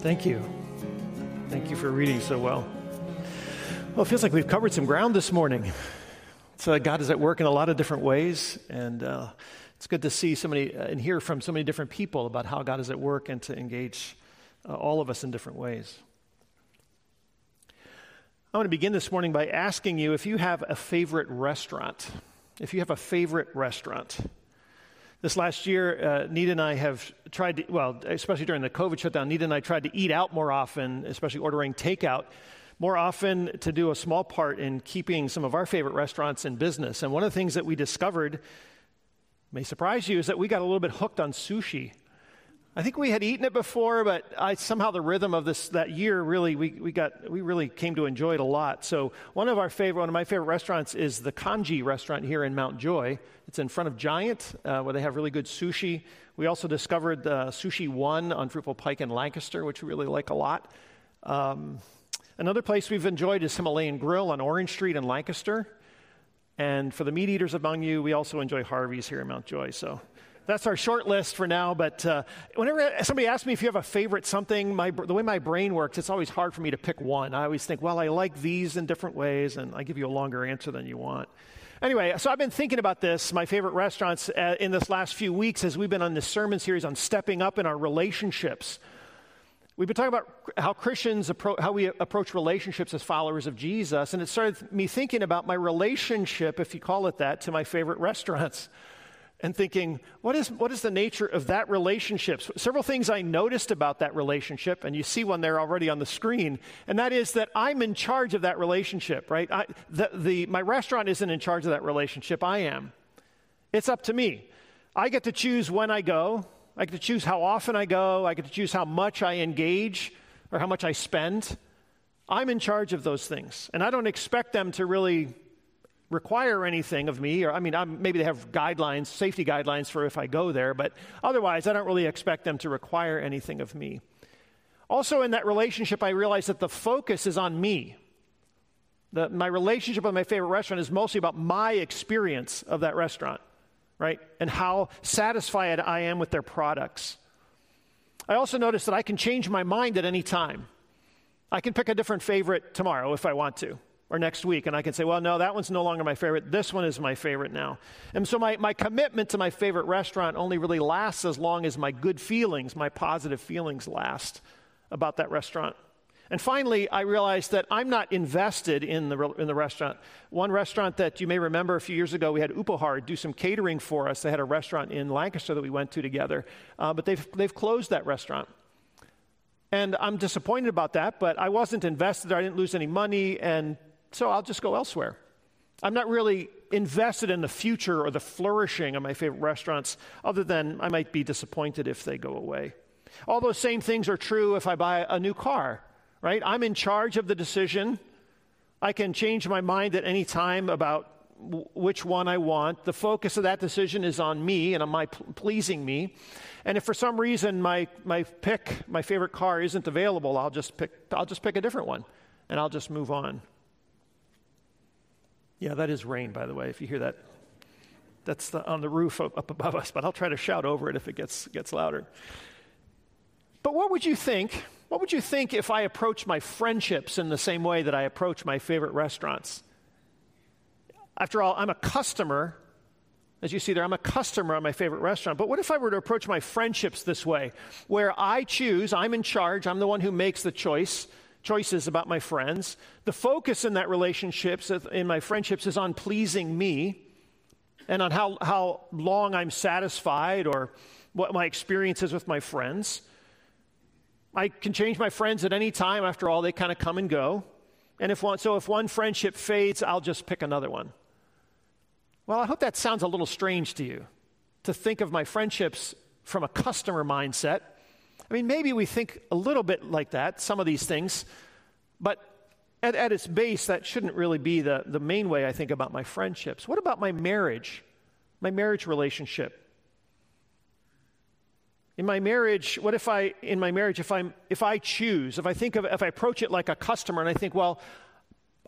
Thank you. Thank you for reading so well. Well, it feels like we've covered some ground this morning. So God is at work in a lot of different ways, and uh, it's good to see so many uh, and hear from so many different people about how God is at work and to engage uh, all of us in different ways. I want to begin this morning by asking you if you have a favorite restaurant. If you have a favorite restaurant. This last year, uh, Nita and I have tried to, well, especially during the COVID shutdown, Nita and I tried to eat out more often, especially ordering takeout more often to do a small part in keeping some of our favorite restaurants in business. And one of the things that we discovered, may surprise you, is that we got a little bit hooked on sushi. I think we had eaten it before, but I, somehow the rhythm of this that year really we, we got we really came to enjoy it a lot. So one of our favorite one of my favorite restaurants is the Kanji restaurant here in Mount Joy. It's in front of Giant, uh, where they have really good sushi. We also discovered uh, Sushi One on Fruitville Pike in Lancaster, which we really like a lot. Um, another place we've enjoyed is Himalayan Grill on Orange Street in Lancaster. And for the meat eaters among you, we also enjoy Harvey's here in Mount Joy. So that's our short list for now. But uh, whenever somebody asks me if you have a favorite something, my, the way my brain works, it's always hard for me to pick one. I always think, well, I like these in different ways, and I give you a longer answer than you want. Anyway, so I've been thinking about this, my favorite restaurants, uh, in this last few weeks as we've been on this sermon series on stepping up in our relationships. We've been talking about how Christians approach, how we approach relationships as followers of Jesus, and it started me thinking about my relationship, if you call it that, to my favorite restaurants and thinking, what is, what is the nature of that relationship? Several things I noticed about that relationship, and you see one there already on the screen, and that is that I'm in charge of that relationship, right? I, the, the, my restaurant isn't in charge of that relationship, I am. It's up to me. I get to choose when I go, I get to choose how often I go, I get to choose how much I engage or how much I spend. I'm in charge of those things, and I don't expect them to really require anything of me, or I mean, I'm, maybe they have guidelines, safety guidelines for if I go there, but otherwise, I don't really expect them to require anything of me. Also, in that relationship, I realize that the focus is on me. The, my relationship with my favorite restaurant is mostly about my experience of that restaurant, right? And how satisfied I am with their products. I also notice that I can change my mind at any time. I can pick a different favorite tomorrow if I want to or next week, and I can say, well, no, that one's no longer my favorite. This one is my favorite now. And so my, my commitment to my favorite restaurant only really lasts as long as my good feelings, my positive feelings last about that restaurant. And finally, I realized that I'm not invested in the, in the restaurant. One restaurant that you may remember a few years ago, we had Upohar do some catering for us. They had a restaurant in Lancaster that we went to together, uh, but they've, they've closed that restaurant. And I'm disappointed about that, but I wasn't invested. I didn't lose any money, and so I'll just go elsewhere. I'm not really invested in the future or the flourishing of my favorite restaurants, other than I might be disappointed if they go away. All those same things are true if I buy a new car, right? I'm in charge of the decision. I can change my mind at any time about w- which one I want. The focus of that decision is on me and on my p- pleasing me. And if for some reason my, my pick, my favorite car isn't available, I'll just pick, I'll just pick a different one and I'll just move on. Yeah, that is rain, by the way, if you hear that. That's the, on the roof up above us, but I'll try to shout over it if it gets, gets louder. But what would you think? What would you think if I approached my friendships in the same way that I approach my favorite restaurants? After all, I'm a customer. As you see there, I'm a customer at my favorite restaurant. But what if I were to approach my friendships this way, where I choose, I'm in charge, I'm the one who makes the choice, choices about my friends. The focus in that relationships, in my friendships, is on pleasing me and on how, how long I'm satisfied or what my experience is with my friends. I can change my friends at any time. After all, they kind of come and go. And if one, so if one friendship fades, I'll just pick another one. Well, I hope that sounds a little strange to you to think of my friendships from a customer mindset I mean, maybe we think a little bit like that, some of these things, but at, at its base, that shouldn't really be the, the main way I think about my friendships. What about my marriage, my marriage relationship? In my marriage, what if I, in my marriage, if, I'm, if I choose, if I think of, if I approach it like a customer and I think, well,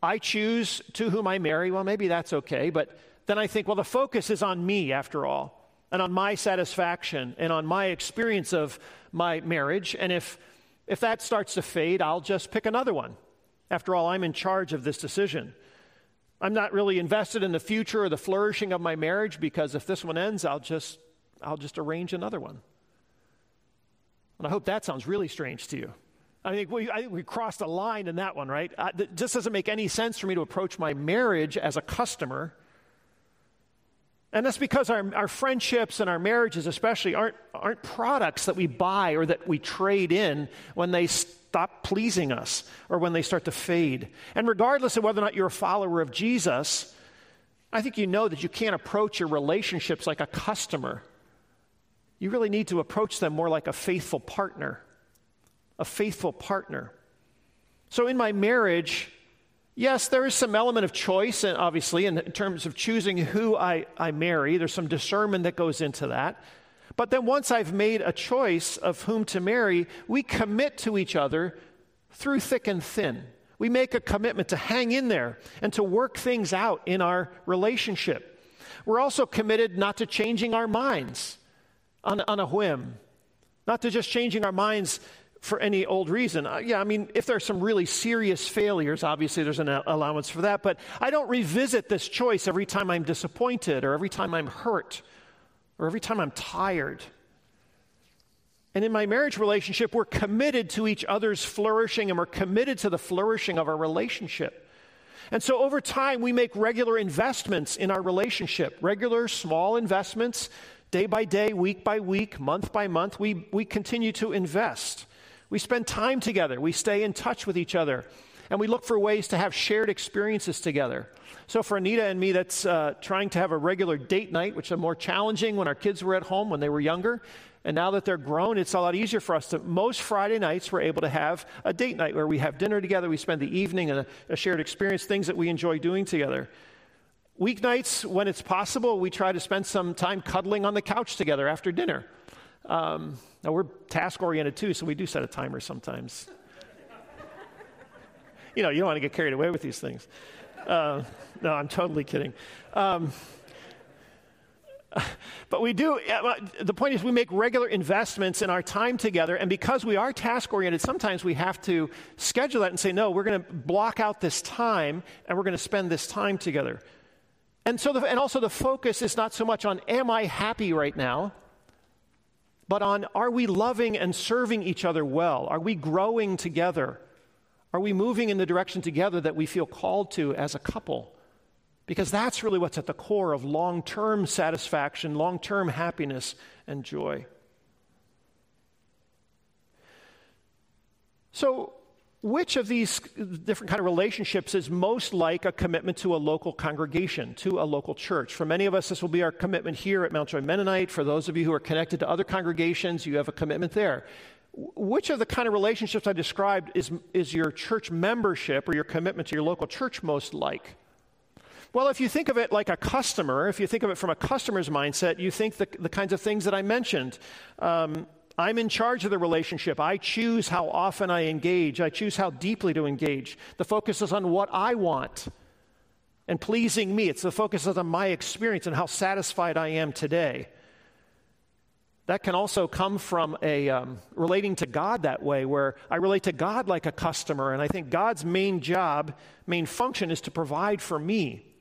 I choose to whom I marry, well, maybe that's okay, but then I think, well, the focus is on me after all and on my satisfaction and on my experience of my marriage. And if If that starts to fade, I'll just pick another one. After all, I'm in charge of this decision. I'm not really invested in the future or the flourishing of my marriage because if this one ends, I'll just, I'll just arrange another one. And I hope that sounds really strange to you. I think we, I think we crossed a line in that one, right? I, it just doesn't make any sense for me to approach my marriage as a customer. And that's because our, our friendships and our marriages, especially, aren't, aren't products that we buy or that we trade in when they stop pleasing us or when they start to fade. And regardless of whether or not you're a follower of Jesus, I think you know that you can't approach your relationships like a customer. You really need to approach them more like a faithful partner a faithful partner. So in my marriage, yes, there is some element of choice, and obviously, in terms of choosing who I, I marry, there's some discernment that goes into that. But then once I've made a choice of whom to marry, we commit to each other through thick and thin. We make a commitment to hang in there and to work things out in our relationship. We're also committed not to changing our minds on, on a whim, not to just changing our minds for any old reason. Uh, yeah, I mean, if there's some really serious failures, obviously there's an allowance for that, but I don't revisit this choice every time I'm disappointed or every time I'm hurt or every time I'm tired. And in my marriage relationship, we're committed to each other's flourishing and we're committed to the flourishing of our relationship. And so over time, we make regular investments in our relationship, regular small investments, day by day, week by week, month by month. We, we continue to invest. We spend time together. We stay in touch with each other. And we look for ways to have shared experiences together. So, for Anita and me, that's uh, trying to have a regular date night, which is more challenging when our kids were at home when they were younger. And now that they're grown, it's a lot easier for us to. Most Friday nights, we're able to have a date night where we have dinner together, we spend the evening and a, a shared experience, things that we enjoy doing together. Weeknights, when it's possible, we try to spend some time cuddling on the couch together after dinner. Um, now, we're task oriented too, so we do set a timer sometimes. you know, you don't want to get carried away with these things. Uh, no, I'm totally kidding. Um, but we do, the point is, we make regular investments in our time together, and because we are task oriented, sometimes we have to schedule that and say, no, we're going to block out this time and we're going to spend this time together. And so, the, and also the focus is not so much on, am I happy right now? But on are we loving and serving each other well? Are we growing together? Are we moving in the direction together that we feel called to as a couple? Because that's really what's at the core of long term satisfaction, long term happiness, and joy. So, which of these different kind of relationships is most like a commitment to a local congregation, to a local church? For many of us, this will be our commitment here at Mount Joy Mennonite. For those of you who are connected to other congregations, you have a commitment there. Which of the kind of relationships I described is, is your church membership or your commitment to your local church most like? Well, if you think of it like a customer, if you think of it from a customer's mindset, you think the, the kinds of things that I mentioned. Um, I'm in charge of the relationship. I choose how often I engage. I choose how deeply to engage. The focus is on what I want and pleasing me. It's the focus is on my experience and how satisfied I am today. That can also come from a um, relating to God that way, where I relate to God like a customer, and I think God's main job, main function is to provide for me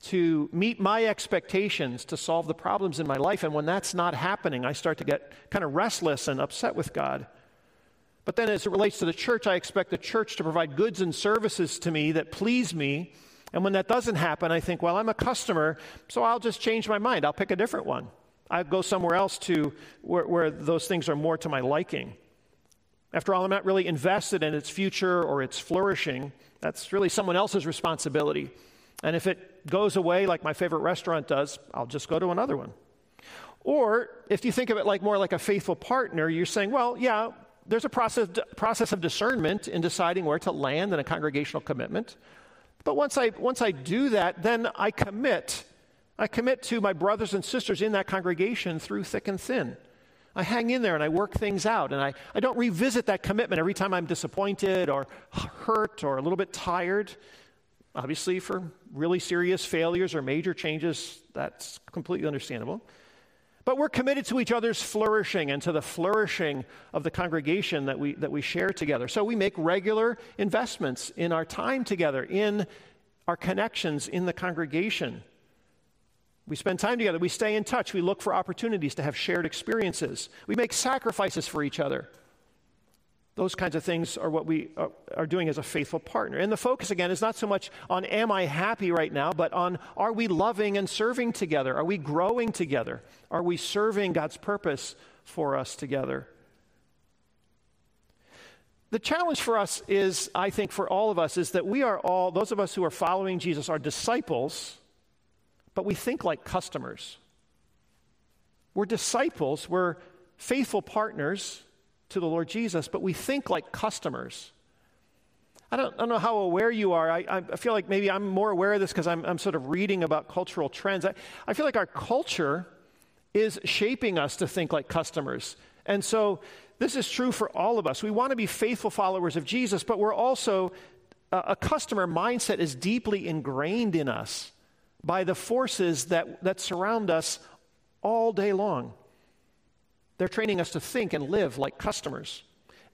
to meet my expectations to solve the problems in my life. And when that's not happening, I start to get kind of restless and upset with God. But then, as it relates to the church, I expect the church to provide goods and services to me that please me. And when that doesn't happen, I think, well, I'm a customer, so I'll just change my mind. I'll pick a different one. I'll go somewhere else to where, where those things are more to my liking. After all, I'm not really invested in its future or its flourishing. That's really someone else's responsibility. And if it goes away like my favorite restaurant does, I'll just go to another one. Or if you think of it like more like a faithful partner, you're saying, well, yeah, there's a process, process of discernment in deciding where to land in a congregational commitment. But once I, once I do that, then I commit. I commit to my brothers and sisters in that congregation through thick and thin. I hang in there and I work things out. And I, I don't revisit that commitment every time I'm disappointed or hurt or a little bit tired. Obviously, for really serious failures or major changes, that's completely understandable. But we're committed to each other's flourishing and to the flourishing of the congregation that we, that we share together. So we make regular investments in our time together, in our connections in the congregation. We spend time together. We stay in touch. We look for opportunities to have shared experiences. We make sacrifices for each other. Those kinds of things are what we uh, are doing as a faithful partner. And the focus, again, is not so much on am I happy right now, but on are we loving and serving together? Are we growing together? Are we serving God's purpose for us together? The challenge for us is, I think, for all of us, is that we are all, those of us who are following Jesus, are disciples, but we think like customers. We're disciples, we're faithful partners to the Lord Jesus, but we think like customers. I don't, I don't know how aware you are. I, I feel like maybe I'm more aware of this because I'm, I'm sort of reading about cultural trends. I, I feel like our culture is shaping us to think like customers. And so this is true for all of us. We want to be faithful followers of Jesus, but we're also, uh, a customer mindset is deeply ingrained in us by the forces that, that surround us all day long. They're training us to think and live like customers.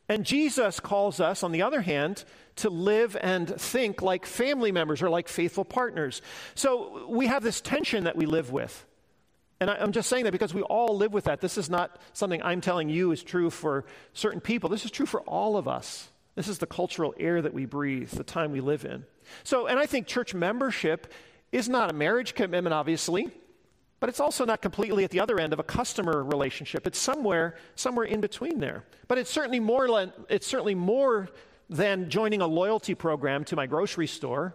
And Jesus calls us, on the other hand, to live and think like family members or like faithful partners. So we have this tension that we live with. And I, am just saying that because we all live with that. This is not something I'm telling you is true for certain people. This is true for all of us. This is the cultural air that we breathe, the time we live in. So, and I think church membership is not a marriage commitment, obviously, but it's also not completely at the other end of a customer relationship. It's somewhere, somewhere in between there. But it's certainly more, it's certainly more than joining a loyalty program to my grocery store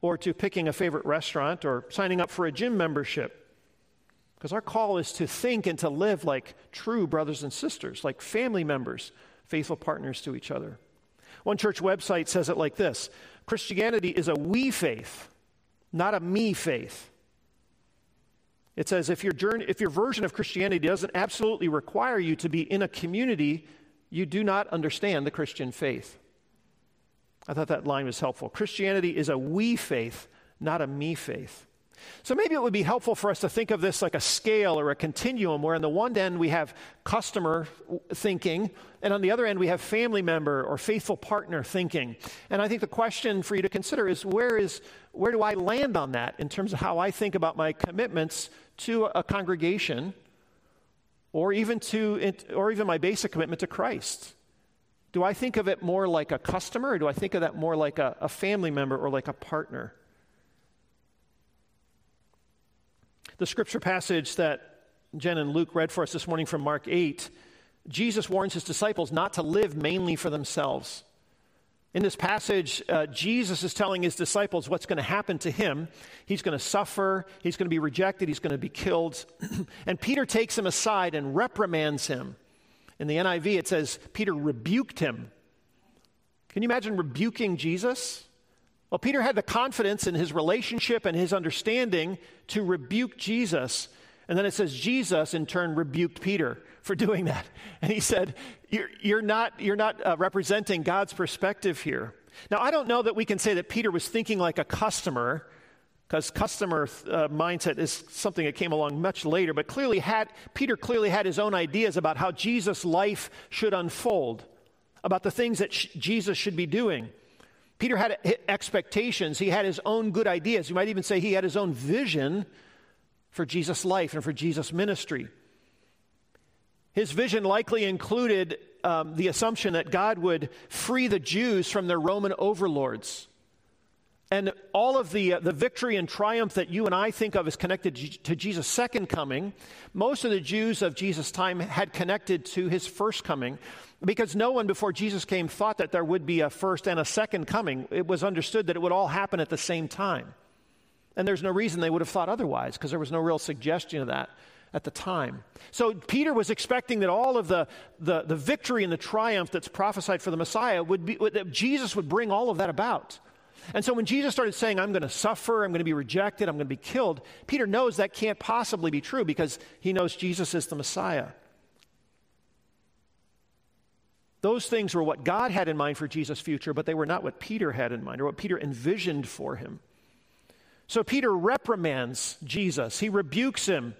or to picking a favorite restaurant or signing up for a gym membership. Because our call is to think and to live like true brothers and sisters, like family members, faithful partners to each other. One church website says it like this Christianity is a we faith, not a me faith. It says if your, journey, if your version of Christianity doesn't absolutely require you to be in a community, you do not understand the Christian faith. I thought that line was helpful. Christianity is a we faith, not a me faith. So maybe it would be helpful for us to think of this like a scale or a continuum where on the one end we have customer thinking and on the other end we have family member or faithful partner thinking. And I think the question for you to consider is where is where do I land on that in terms of how I think about my commitments to a congregation or even to or even my basic commitment to Christ? Do I think of it more like a customer or do I think of that more like a, a family member or like a partner? The scripture passage that Jen and Luke read for us this morning from Mark 8, Jesus warns his disciples not to live mainly for themselves. In this passage, uh, Jesus is telling his disciples what's going to happen to him. He's going to suffer, he's going to be rejected, he's going to be killed. and Peter takes him aside and reprimands him. In the NIV, it says Peter rebuked him. Can you imagine rebuking Jesus? Well, Peter had the confidence in his relationship and his understanding to rebuke Jesus. And then it says Jesus, in turn, rebuked Peter for doing that. And he said, You're, you're not, you're not uh, representing God's perspective here. Now, I don't know that we can say that Peter was thinking like a customer, because customer uh, mindset is something that came along much later, but clearly had, Peter clearly had his own ideas about how Jesus' life should unfold, about the things that sh- Jesus should be doing. Peter had expectations, he had his own good ideas. You might even say he had his own vision for Jesus' life and for Jesus' ministry. His vision likely included um, the assumption that God would free the Jews from their Roman overlords. And all of the, uh, the victory and triumph that you and I think of is connected to Jesus' second coming. Most of the Jews of Jesus' time had connected to his first coming. Because no one before Jesus came thought that there would be a first and a second coming. It was understood that it would all happen at the same time. And there's no reason they would have thought otherwise because there was no real suggestion of that at the time. So Peter was expecting that all of the, the, the victory and the triumph that's prophesied for the Messiah would be, that Jesus would bring all of that about. And so when Jesus started saying, I'm going to suffer, I'm going to be rejected, I'm going to be killed, Peter knows that can't possibly be true because he knows Jesus is the Messiah. Those things were what God had in mind for Jesus' future, but they were not what Peter had in mind or what Peter envisioned for him. So Peter reprimands Jesus, he rebukes him.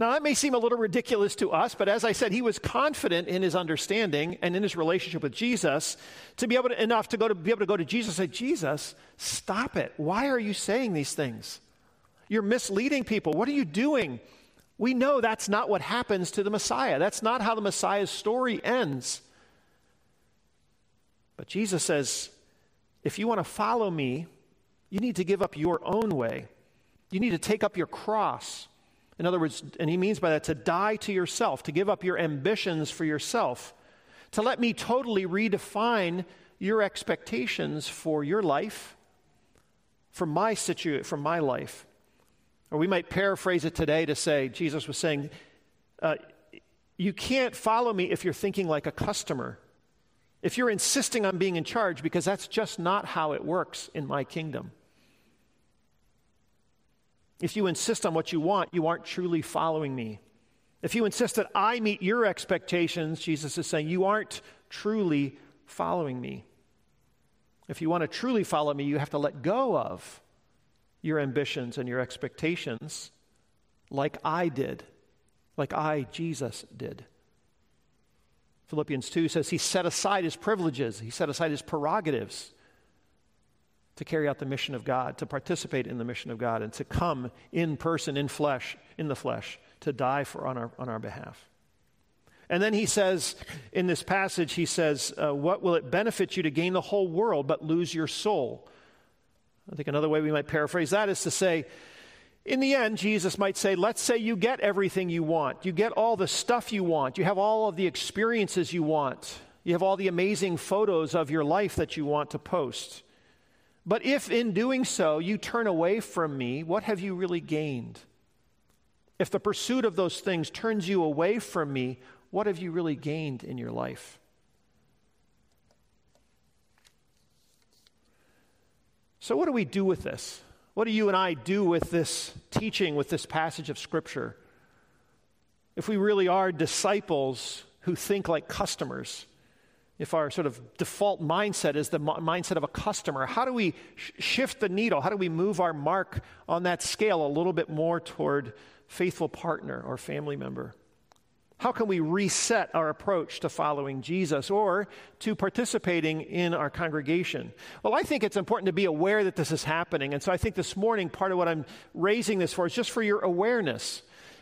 Now, that may seem a little ridiculous to us, but as I said, he was confident in his understanding and in his relationship with Jesus to be able to, enough to go to be able to go to Jesus and say, Jesus, stop it. Why are you saying these things? You're misleading people. What are you doing? We know that's not what happens to the Messiah. That's not how the Messiah's story ends. But Jesus says, if you want to follow me, you need to give up your own way. You need to take up your cross. In other words, and he means by that to die to yourself, to give up your ambitions for yourself, to let me totally redefine your expectations for your life, for my situation, for my life. Or we might paraphrase it today to say, Jesus was saying, uh, You can't follow me if you're thinking like a customer, if you're insisting on being in charge, because that's just not how it works in my kingdom. If you insist on what you want, you aren't truly following me. If you insist that I meet your expectations, Jesus is saying, you aren't truly following me. If you want to truly follow me, you have to let go of your ambitions and your expectations like I did, like I, Jesus, did. Philippians 2 says he set aside his privileges, he set aside his prerogatives to carry out the mission of God, to participate in the mission of God, and to come in person, in flesh, in the flesh, to die for on our, on our behalf. And then he says, in this passage, he says, uh, What will it benefit you to gain the whole world but lose your soul? I think another way we might paraphrase that is to say, in the end, Jesus might say, Let's say you get everything you want. You get all the stuff you want. You have all of the experiences you want. You have all the amazing photos of your life that you want to post. But if in doing so you turn away from me, what have you really gained? If the pursuit of those things turns you away from me, what have you really gained in your life? So, what do we do with this? What do you and I do with this teaching, with this passage of Scripture? If we really are disciples who think like customers, if our sort of default mindset is the mindset of a customer, how do we sh- shift the needle? How do we move our mark on that scale a little bit more toward faithful partner or family member? How can we reset our approach to following Jesus or to participating in our congregation? Well, I think it's important to be aware that this is happening. And so I think this morning, part of what I'm raising this for is just for your awareness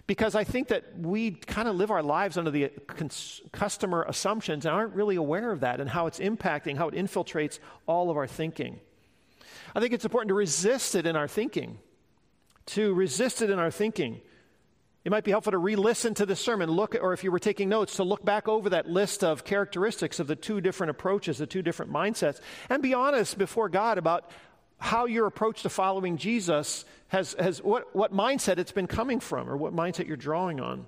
because I think that we kind of live our lives under the cons- customer assumptions and aren't really aware of that and how it's impacting, how it infiltrates all of our thinking. I think it's important to resist it in our thinking, to resist it in our thinking. It might be helpful to re listen to the sermon, look, or if you were taking notes, to look back over that list of characteristics of the two different approaches, the two different mindsets, and be honest before God about how your approach to following Jesus has, has what, what mindset it's been coming from or what mindset you're drawing on.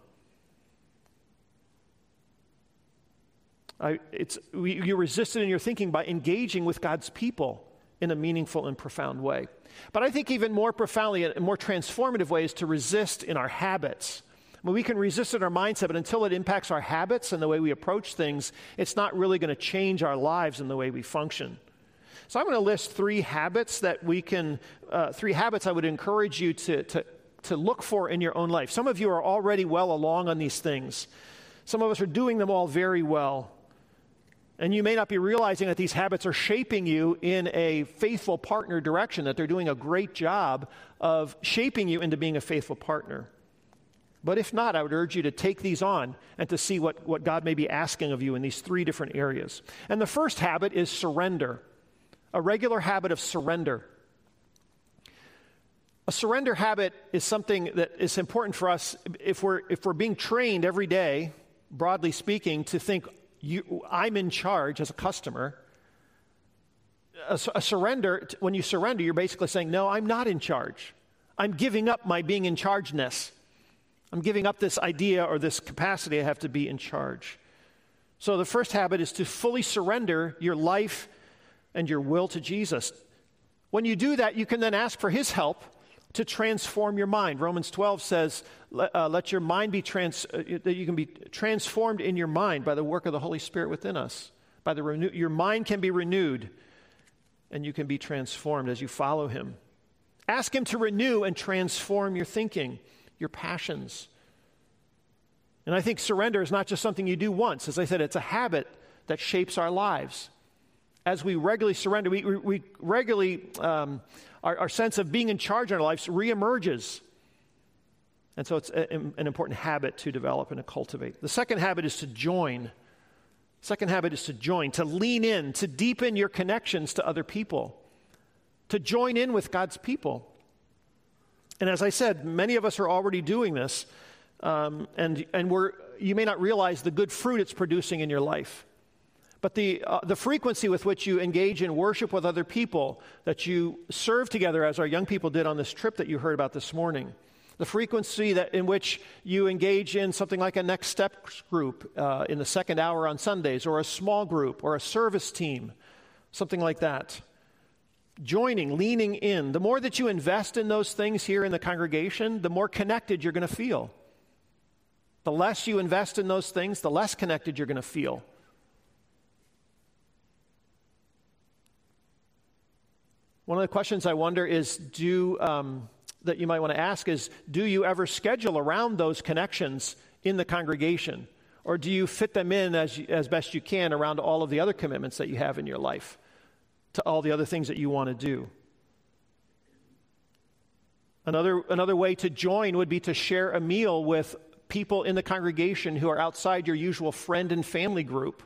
I, it's, you resist it in your thinking by engaging with God's people in a meaningful and profound way. But I think even more profoundly, a more transformative way is to resist in our habits. I mean, we can resist in our mindset, but until it impacts our habits and the way we approach things, it's not really going to change our lives and the way we function. So I'm going to list three habits that we can, uh, three habits I would encourage you to, to, to look for in your own life. Some of you are already well along on these things, some of us are doing them all very well. And you may not be realizing that these habits are shaping you in a faithful partner direction, that they're doing a great job of shaping you into being a faithful partner. But if not, I would urge you to take these on and to see what, what God may be asking of you in these three different areas. And the first habit is surrender a regular habit of surrender. A surrender habit is something that is important for us if we're, if we're being trained every day, broadly speaking, to think you, I'm in charge as a customer. A, a surrender, when you surrender, you're basically saying, No, I'm not in charge. I'm giving up my being in chargeness. I'm giving up this idea or this capacity I have to be in charge. So the first habit is to fully surrender your life and your will to Jesus. When you do that, you can then ask for His help to transform your mind. Romans 12 says, let, uh, let your mind be trans, uh, that you can be transformed in your mind by the work of the Holy Spirit within us. By the renew- your mind can be renewed and you can be transformed as you follow Him. Ask Him to renew and transform your thinking, your passions, And I think surrender is not just something you do once. As I said, it's a habit that shapes our lives. As we regularly surrender, we, we regularly, um, our, our, sense of being in charge in our lives reemerges. And so it's a, an important habit to develop and to cultivate. The second habit is to join. Second habit is to join, to lean in, to deepen your connections to other people, to join in with God's people. And as I said, many of us are already doing this, um, and, and we're, you may not realize the good fruit it's producing in your life. But the, uh, the frequency with which you engage in worship with other people, that you serve together, as our young people did on this trip that you heard about this morning, the frequency that, in which you engage in something like a next steps group uh, in the second hour on Sundays, or a small group, or a service team, something like that. Joining, leaning in. The more that you invest in those things here in the congregation, the more connected you're going to feel. The less you invest in those things, the less connected you're going to feel. One of the questions I wonder is do um, that you might want to ask is do you ever schedule around those connections in the congregation? Or do you fit them in as, as best you can around all of the other commitments that you have in your life, to all the other things that you want to do? Another, another way to join would be to share a meal with people in the congregation who are outside your usual friend and family group.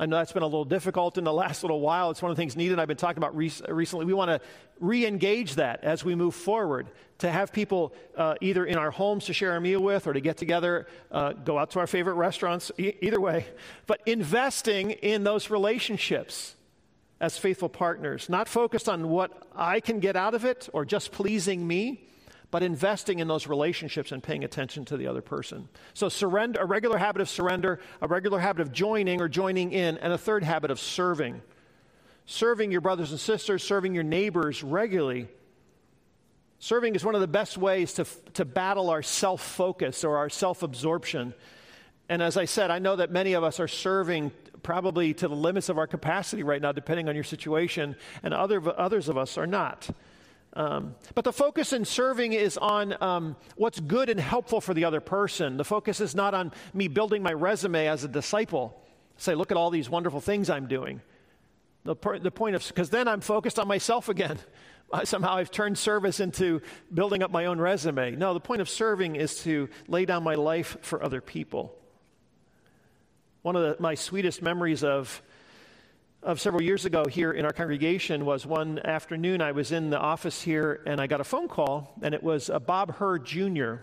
I know that's been a little difficult in the last little while. It's one of the things and I've been talking about recently. We want to re engage that as we move forward, to have people uh, either in our homes to share a meal with or to get together, uh, go out to our favorite restaurants, e- either way. But investing in those relationships as faithful partners, not focused on what I can get out of it or just pleasing me, but investing in those relationships and paying attention to the other person. So, surrender, a regular habit of surrender, a regular habit of joining or joining in, and a third habit of serving. Serving your brothers and sisters, serving your neighbors regularly. Serving is one of the best ways to, to battle our self focus or our self absorption. And as I said, I know that many of us are serving probably to the limits of our capacity right now, depending on your situation, and other, others of us are not. Um, but the focus in serving is on um, what's good and helpful for the other person. The focus is not on me building my resume as a disciple. Say, look at all these wonderful things I'm doing. The, the point of, because then I'm focused on myself again. Somehow I've turned service into building up my own resume. No, the point of serving is to lay down my life for other people. One of the, my sweetest memories of of several years ago here in our congregation was one afternoon I was in the office here and I got a phone call, and it was uh, Bob Hurd Jr.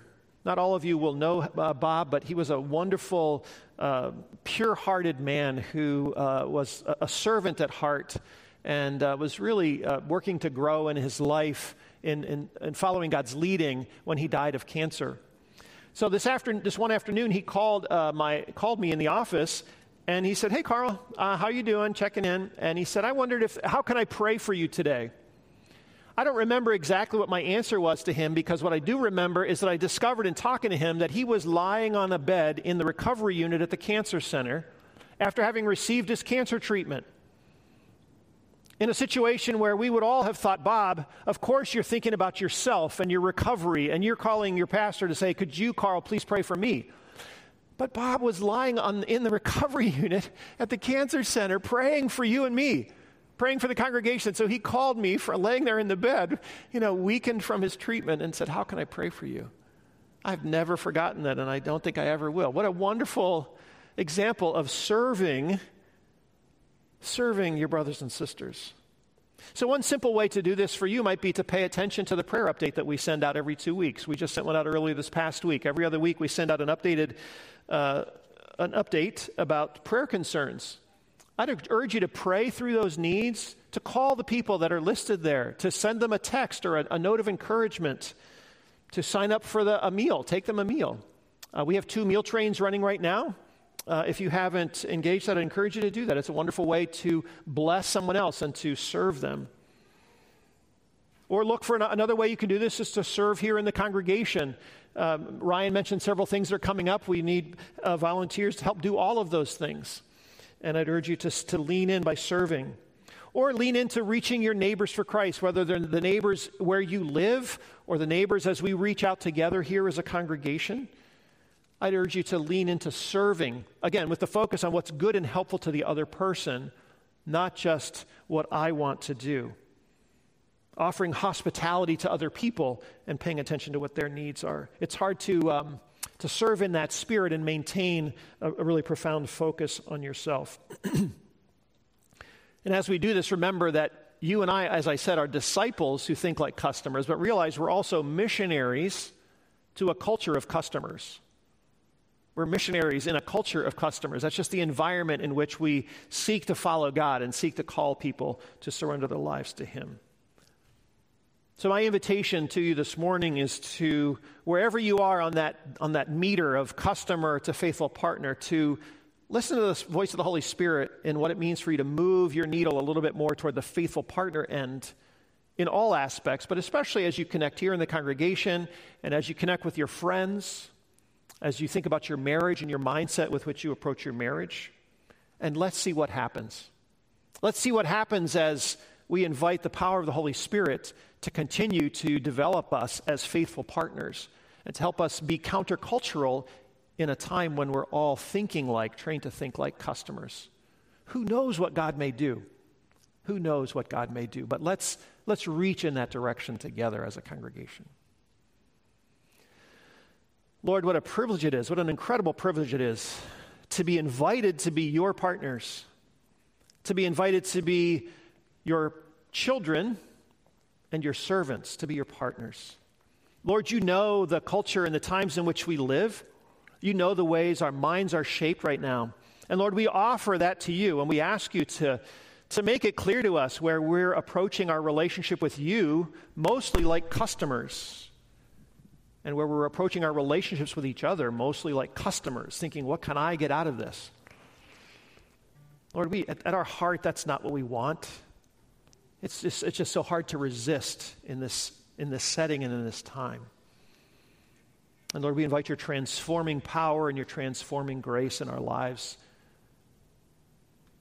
Not all of you will know uh, Bob, but he was a wonderful, uh, pure hearted man who uh, was a, a, servant at heart and uh, was really uh, working to grow in his life in, in, in following God's leading when he died of cancer. So this, after, this one afternoon, he called, my, called me in the office and he said, "Hey, Carl, uh, how you doing? Checking in." And he said, "I wondered if how can I pray for you today?" I don't remember exactly what my answer was to him because what I do remember is that I discovered in talking to him that he was lying on a bed in the recovery unit at the cancer center after having received his cancer treatment. In a situation where we would all have thought, Bob, of course you're thinking about yourself and your recovery, and you're calling your pastor to say, Could you, Carl, please pray for me? But Bob was lying on, in the recovery unit at the cancer center praying for you and me, praying for the congregation. So he called me for laying there in the bed, you know, weakened from his treatment, and said, How can I pray for you? I've never forgotten that, and I don't think I ever will. What a wonderful example of serving, serving your brothers and sisters. So, one simple way to do this for you might be to pay attention to the prayer update that we send out every two weeks. We just sent one out earlier this past week. Every other week, we send out an updated uh, an update about prayer concerns. I'd urge you to pray through those needs, to call the people that are listed there, to send them a text or a, a note of encouragement, to sign up for the, a meal, take them a meal. Uh, we have two meal trains running right now. Uh, if you haven't engaged that, I encourage you to do that. It's a wonderful way to bless someone else and to serve them. Or look for another way you can do this is to serve here in the congregation. Um, Ryan mentioned several things that are coming up. We need uh, volunteers to help do all of those things. And I'd urge you to, to lean in by serving. Or lean into reaching your neighbors for Christ, whether they're the neighbors where you live or the neighbors as we reach out together here as a congregation. I'd urge you to lean into serving, again, with the focus on what's good and helpful to the other person, not just what I want to do. Offering hospitality to other people and paying attention to what their needs are. It's hard to, um, to serve in that spirit and maintain a, a really profound focus on yourself. and as we do this, remember that you and I, as I said, are disciples who think like customers, but realize we're also missionaries to a culture of customers. We're missionaries in a culture of customers. That's just the environment in which we seek to follow God and seek to call people to surrender their lives to Him. So, my invitation to you this morning is to, wherever you are on that, on that meter of customer to faithful partner, to listen to the voice of the Holy Spirit and what it means for you to move your needle a little bit more toward the faithful partner end in all aspects, but especially as you connect here in the congregation and as you connect with your friends as you think about your marriage and your mindset with which you approach your marriage. And let's see what happens. Let's see what happens as we invite the power of the Holy Spirit to continue to develop us as faithful partners and to help us be countercultural in a time when we're all thinking like, trained to think like customers. Who knows what God may do? Who knows what God may do? But let's, let's reach in that direction together as a congregation. Lord, what a privilege it is, what an incredible privilege it is to be invited to be your partners, to be invited to be your children and your servants, to be your partners. Lord, you know the culture and the times in which we live. You know the ways our minds are shaped right now. And Lord, we offer that to you and we ask you to, to make it clear to us where we're approaching our relationship with you mostly like customers and where we're approaching our relationships with each other mostly like customers, thinking, what can I get out of this? Lord, we, at, at our heart, that's not what we want. It's just, it's just so hard to resist in this, in this setting and in this time. And Lord, we invite your transforming power and your transforming grace in our lives.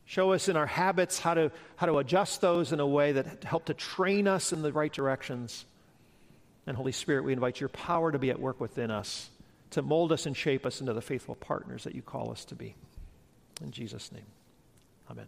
Show us in our habits how to, how to adjust those in a way that help to train us in the right directions and Holy Spirit, we invite your power to be at work within us, to mold us and shape us into the faithful partners that you call us to be. In Jesus' name, amen.